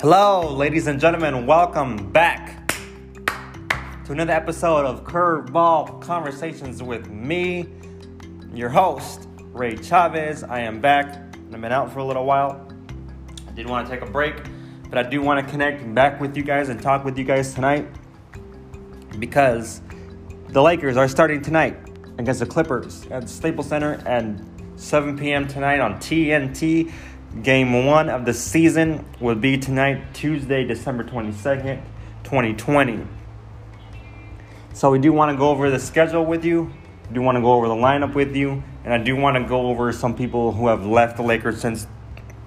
Hello, ladies and gentlemen. Welcome back to another episode of Curveball Conversations with me, your host, Ray Chavez. I am back. I've been out for a little while. I did want to take a break, but I do want to connect back with you guys and talk with you guys tonight because the Lakers are starting tonight against the Clippers at Staples Center at 7 p.m. tonight on TNT. Game one of the season will be tonight, Tuesday, December 22nd, 2020. So, we do want to go over the schedule with you. We do want to go over the lineup with you. And I do want to go over some people who have left the Lakers since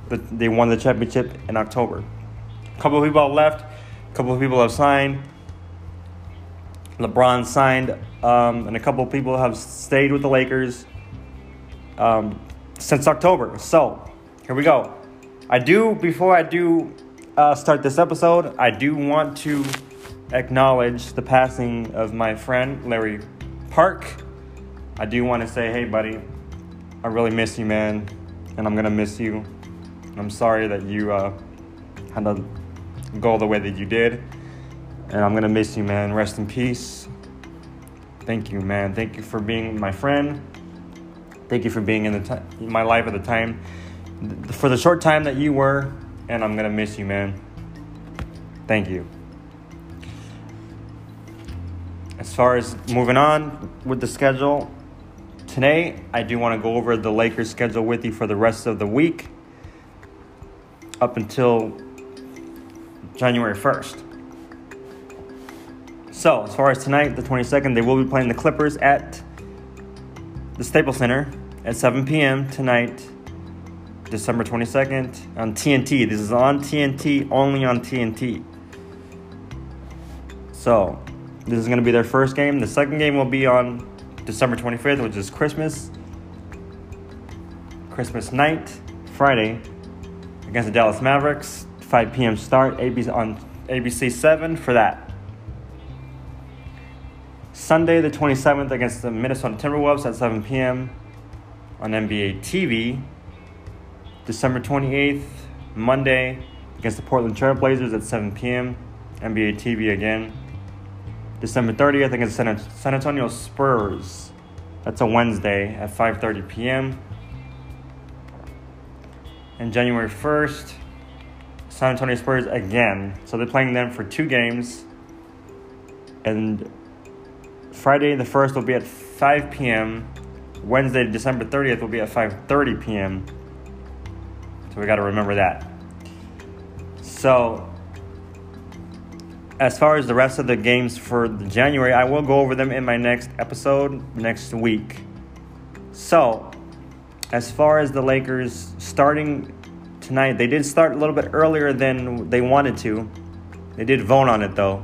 the, they won the championship in October. A couple of people have left, a couple of people have signed. LeBron signed, um, and a couple of people have stayed with the Lakers um, since October. So, here we go. I do, before I do uh, start this episode, I do want to acknowledge the passing of my friend Larry Park. I do want to say, hey, buddy, I really miss you, man, and I'm gonna miss you. I'm sorry that you uh, had to go the way that you did, and I'm gonna miss you, man. Rest in peace. Thank you, man. Thank you for being my friend. Thank you for being in the t- my life at the time, for the short time that you were, and I'm gonna miss you, man. Thank you. As far as moving on with the schedule, today I do want to go over the Lakers schedule with you for the rest of the week up until January 1st. So, as far as tonight, the 22nd, they will be playing the Clippers at the Staples Center at 7 p.m. tonight, December 22nd, on TNT. This is on TNT, only on TNT. So, this is going to be their first game. The second game will be on December 25th, which is Christmas. Christmas night, Friday, against the Dallas Mavericks. 5 p.m. start ABC on ABC 7 for that. Sunday, the 27th, against the Minnesota Timberwolves at 7 p.m. on NBA TV. December 28th, Monday, against the Portland Trailblazers at 7 p.m. NBA TV again. December 30th against San, San Antonio Spurs. That's a Wednesday at 5:30 p.m. And January 1st, San Antonio Spurs again. So they're playing them for two games. And Friday the 1st will be at 5 p.m. Wednesday, December 30th will be at 5:30 p.m. So we got to remember that. So as far as the rest of the games for January, I will go over them in my next episode next week. So, as far as the Lakers starting tonight, they did start a little bit earlier than they wanted to. They did vote on it though,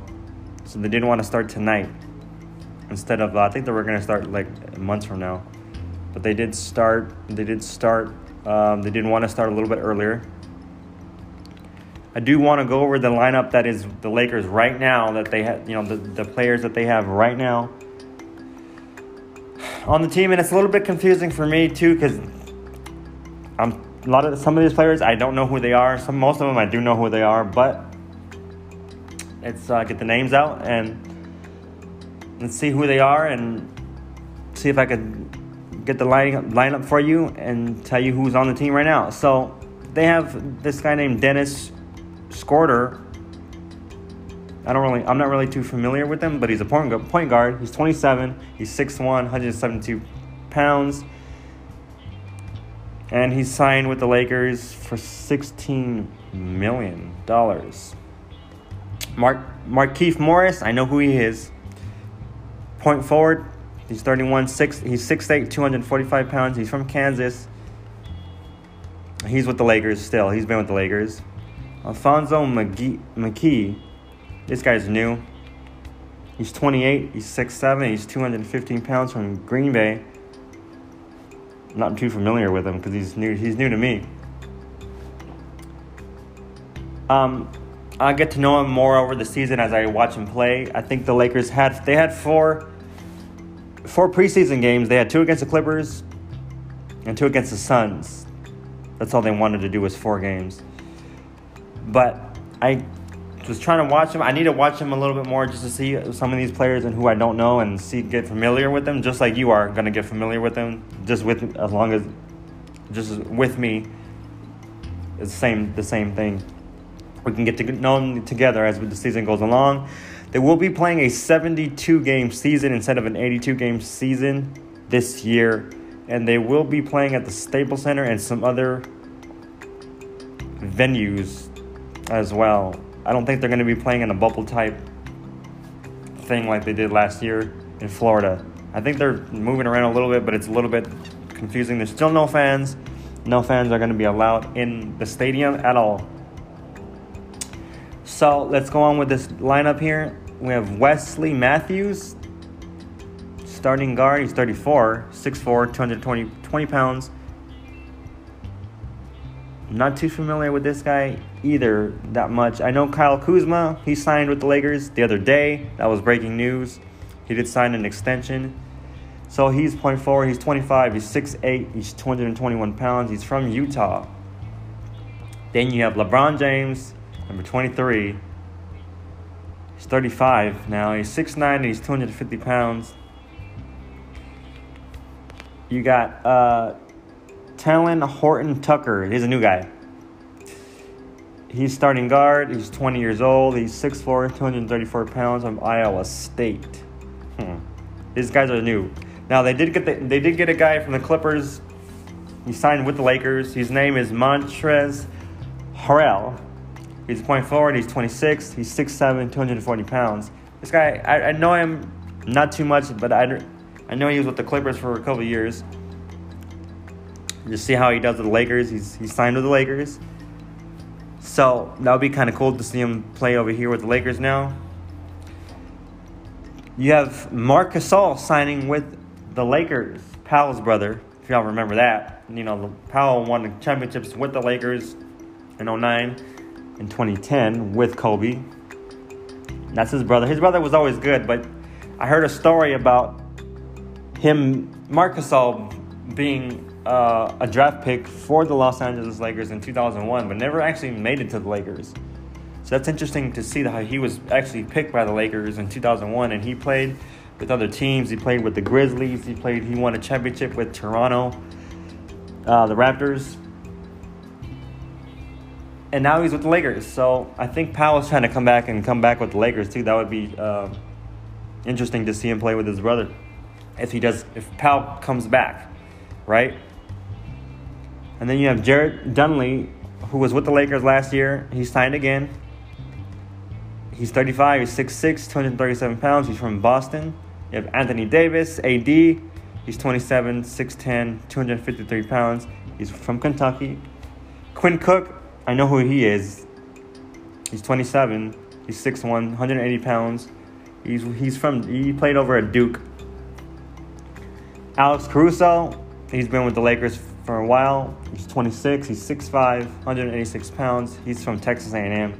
so they didn't want to start tonight instead of uh, I think they were gonna start like months from now, but they did start. They did start. Um, they didn't want to start a little bit earlier. I do want to go over the lineup that is the Lakers right now that they have, you know, the, the players that they have right now on the team, and it's a little bit confusing for me too because I'm a lot of some of these players I don't know who they are. Some most of them I do know who they are, but let's uh, get the names out and let's see who they are and see if I could get the line lineup for you and tell you who's on the team right now. So they have this guy named Dennis Schroeder. I don't really, I'm not really too familiar with him, but he's a point, guard. He's 27. He's 6'1", 172 pounds. And he's signed with the Lakers for $16 million. Mark Markieff Morris, I know who he is. Point forward, he's 31, six, he's 6'8", 245 pounds. He's from Kansas. He's with the Lakers still. He's been with the Lakers. Alfonso McGee, McKee, this guy's new. He's 28, he's 6'7, he's 215 pounds from Green Bay. I'm not too familiar with him because he's new, he's new to me. Um, I get to know him more over the season as I watch him play. I think the Lakers had they had four four preseason games. They had two against the Clippers and two against the Suns. That's all they wanted to do was four games. But I was trying to watch them. I need to watch them a little bit more just to see some of these players and who I don't know and see get familiar with them, just like you are gonna get familiar with them. Just with as long as just with me, it's the same the same thing. We can get to know them together as the season goes along. They will be playing a 72 game season instead of an 82 game season this year, and they will be playing at the Staples Center and some other venues as well. I don't think they're going to be playing in a bubble type thing like they did last year in Florida. I think they're moving around a little bit, but it's a little bit confusing. There's still no fans. No fans are going to be allowed in the stadium at all. So let's go on with this lineup here. We have Wesley Matthews, starting guard. He's 34, 6'4, 220 20 pounds. Not too familiar with this guy either that much. I know Kyle Kuzma, he signed with the Lakers the other day. That was breaking news. He did sign an extension. So he's point forward, he's 25, he's 6'8, he's 221 pounds, he's from Utah. Then you have LeBron James, number 23. He's 35 now, he's 6'9 and he's 250 pounds. You got uh, Talen Horton Tucker. He's a new guy. He's starting guard. He's 20 years old. He's 6'4, 234 pounds from Iowa State. Hmm. These guys are new. Now they did get the, they did get a guy from the Clippers. He signed with the Lakers. His name is Montrezl Harrell. He's point forward. He's 26. He's 6'7", 240 pounds. This guy, I, I know him not too much, but I, I know he was with the Clippers for a couple years. Just see how he does with the Lakers. He's he signed with the Lakers. So that would be kind of cool to see him play over here with the Lakers now. You have Marc Gasol signing with the Lakers, Pau's brother, if y'all remember that. You know, Pau won the championships with the Lakers in 09 and 2010 with Kobe. That's his brother. His brother was always good, but I heard a story about him, Marc Gasol, being uh, a draft pick for the Los Angeles Lakers in 2001, but never actually made it to the Lakers. So that's interesting to see how he was actually picked by the Lakers in 2001, and he played with other teams. He played with the Grizzlies. He played. He won a championship with Toronto, uh, the Raptors, and now he's with the Lakers. So I think Pau's trying to come back and come back with the Lakers too. That would be uh, interesting to see him play with his brother if he does. If Pau comes back, right? And then you have Jared Dudley, who was with the Lakers last year. He signed again. He's 35, he's 6'6, 237 pounds. He's from Boston. You have Anthony Davis, AD. He's 27, 6'10, 253 pounds. He's from Kentucky. Quinn Cook, I know who he is. He's 27. He's 6'1, 180 pounds. He's, he's from, he played over at Duke. Alex Caruso, he's been with the Lakers for a while. He's 26. He's 6'5", 186 pounds. He's from Texas A&M.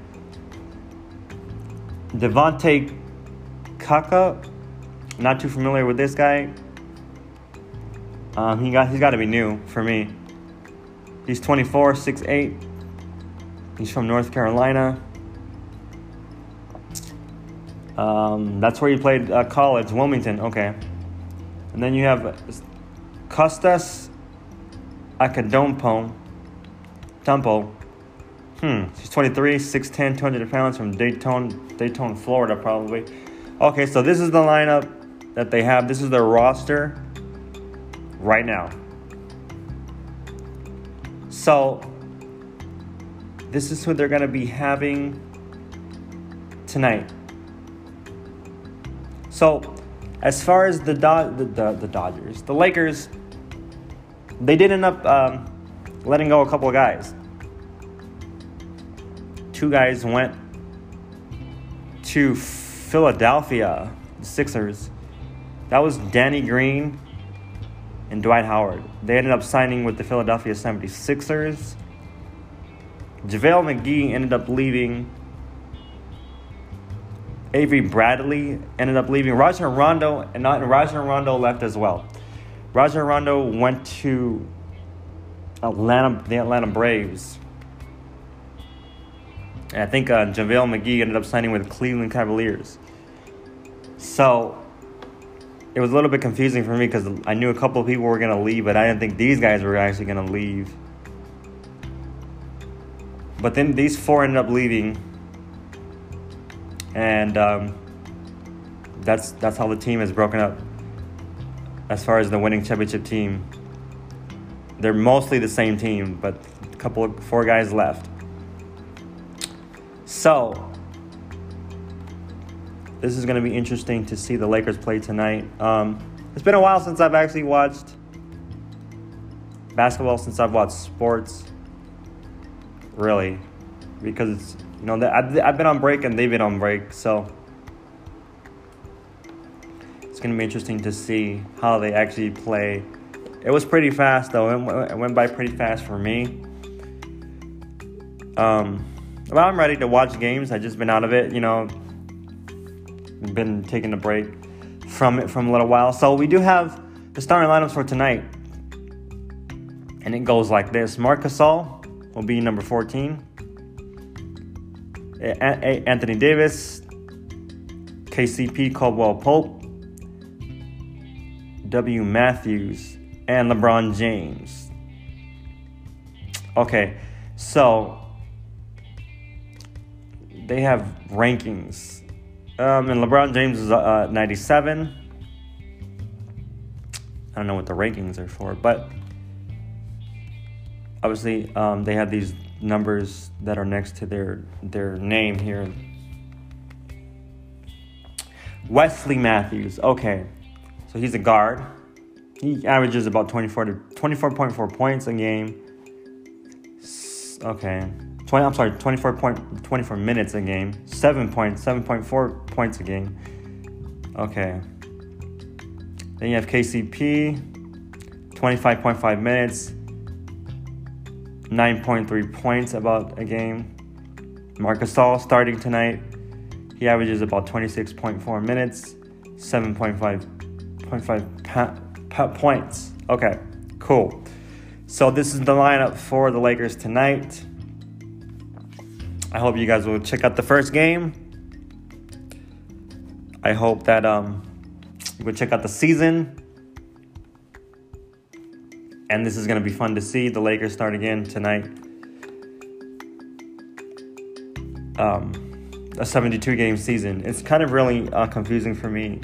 Devontae Kaka, not too familiar with this guy. Um, he got he's got to be new for me. He's 24, 6'8". He's from North Carolina. Um, that's where he played uh, college, Wilmington. Okay. And then you have Costas Akadompo. Tempo. Hmm. She's 23, 6'10, 200 pounds from Dayton, Dayton, Florida, probably. Okay, so this is the lineup that they have. This is their roster right now. So, this is who they're going to be having tonight. So, as far as the, Do- the, the, the Dodgers, the Lakers, they did end up um, letting go a couple of guys. Two guys went to Philadelphia the Sixers. That was Danny Green and Dwight Howard. They ended up signing with the Philadelphia 76ers. JaVale McGee ended up leaving. Avery Bradley ended up leaving. Rajon Rondo and not Rajon Rondo left as well. Rajon Rondo went to Atlanta, the Atlanta Braves. And I think uh, JaVale McGee ended up signing with Cleveland Cavaliers. So it was a little bit confusing for me because I knew a couple of people were going to leave, but I didn't think these guys were actually going to leave. But then these four ended up leaving, and um, that's that's how the team is broken up. As far as the winning championship team, they're mostly the same team, but a couple of four guys left. So this is going to be interesting to see the Lakers play tonight. Um, it's been a while since I've actually watched basketball, since I've watched sports, really, because it's you know I've, I've been on break and they've been on break, so it's to be interesting to see how they actually play. It was pretty fast though. It went by pretty fast for me. Um, well, I'm ready to watch games. I just been out of it, you know been taking a break from it from a little while. So we do have the starting lineups for tonight. And it goes like this Marc Gasol will be number 14. Anthony Davis, KCP Caldwell Pope, W. Matthews, and LeBron James. Okay, so they have rankings um, and LeBron James is uh, 97. I don't know what the rankings are for, but obviously um, they have these numbers that are next to their their name here. Wesley Matthews. Okay, so he's a guard. He averages about 24 to 24.4 points a game. Okay. 20, I'm sorry, 24 point, 24 minutes a game, 7 points, 7.4 points a game. Okay. Then you have KCP, 25.5 minutes, 9.3 points about a game. Marcus Gasol starting tonight. He averages about 26.4 minutes, 7.5 points. Okay, cool. So this is the lineup for the Lakers tonight. I hope you guys will check out the first game. I hope that um, you will check out the season. And this is going to be fun to see. The Lakers start again tonight. Um, a 72 game season. It's kind of really uh, confusing for me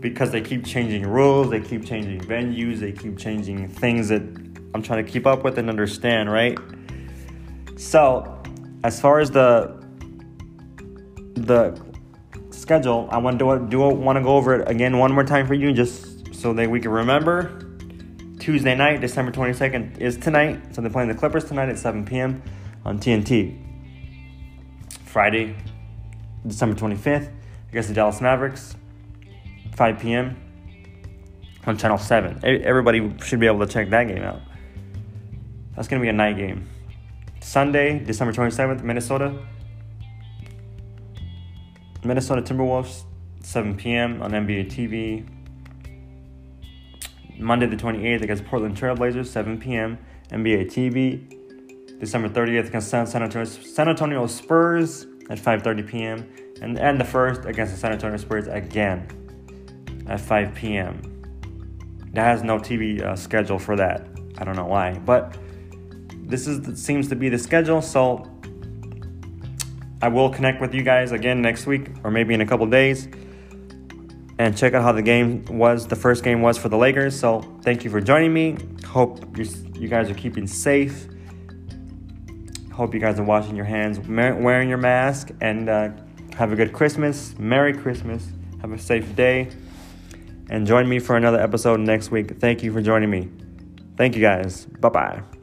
because they keep changing rules, they keep changing venues, they keep changing things that I'm trying to keep up with and understand, right? So, as far as the the schedule, I want to do, do want to go over it again one more time for you, just so that we can remember. Tuesday night, December 22nd, is tonight. So they're playing the Clippers tonight at 7 p.m. on TNT. Friday, December 25th, against the Dallas Mavericks, 5 p.m. on Channel 7. Everybody should be able to check that game out. That's going to be a night game. Sunday, December 27th, Minnesota. Minnesota Timberwolves, 7 p.m. on NBA TV. Monday the 28th against Portland Trailblazers, 7 p.m. NBA TV. December 30th against San Antonio, San Antonio Spurs at 5:30 p.m. and and the first against the San Antonio Spurs again at 5 p.m. That has no TV uh, schedule for that. I don't know why, but this is seems to be the schedule. So I will connect with you guys again next week or maybe in a couple days and check out how the game was. The first game was for the Lakers. So thank you for joining me. Hope you guys are keeping safe. Hope you guys are washing your hands, wearing your mask, and uh, have a good Christmas. Merry Christmas. Have a safe day. And join me for another episode next week. Thank you for joining me. Thank you guys. Bye bye.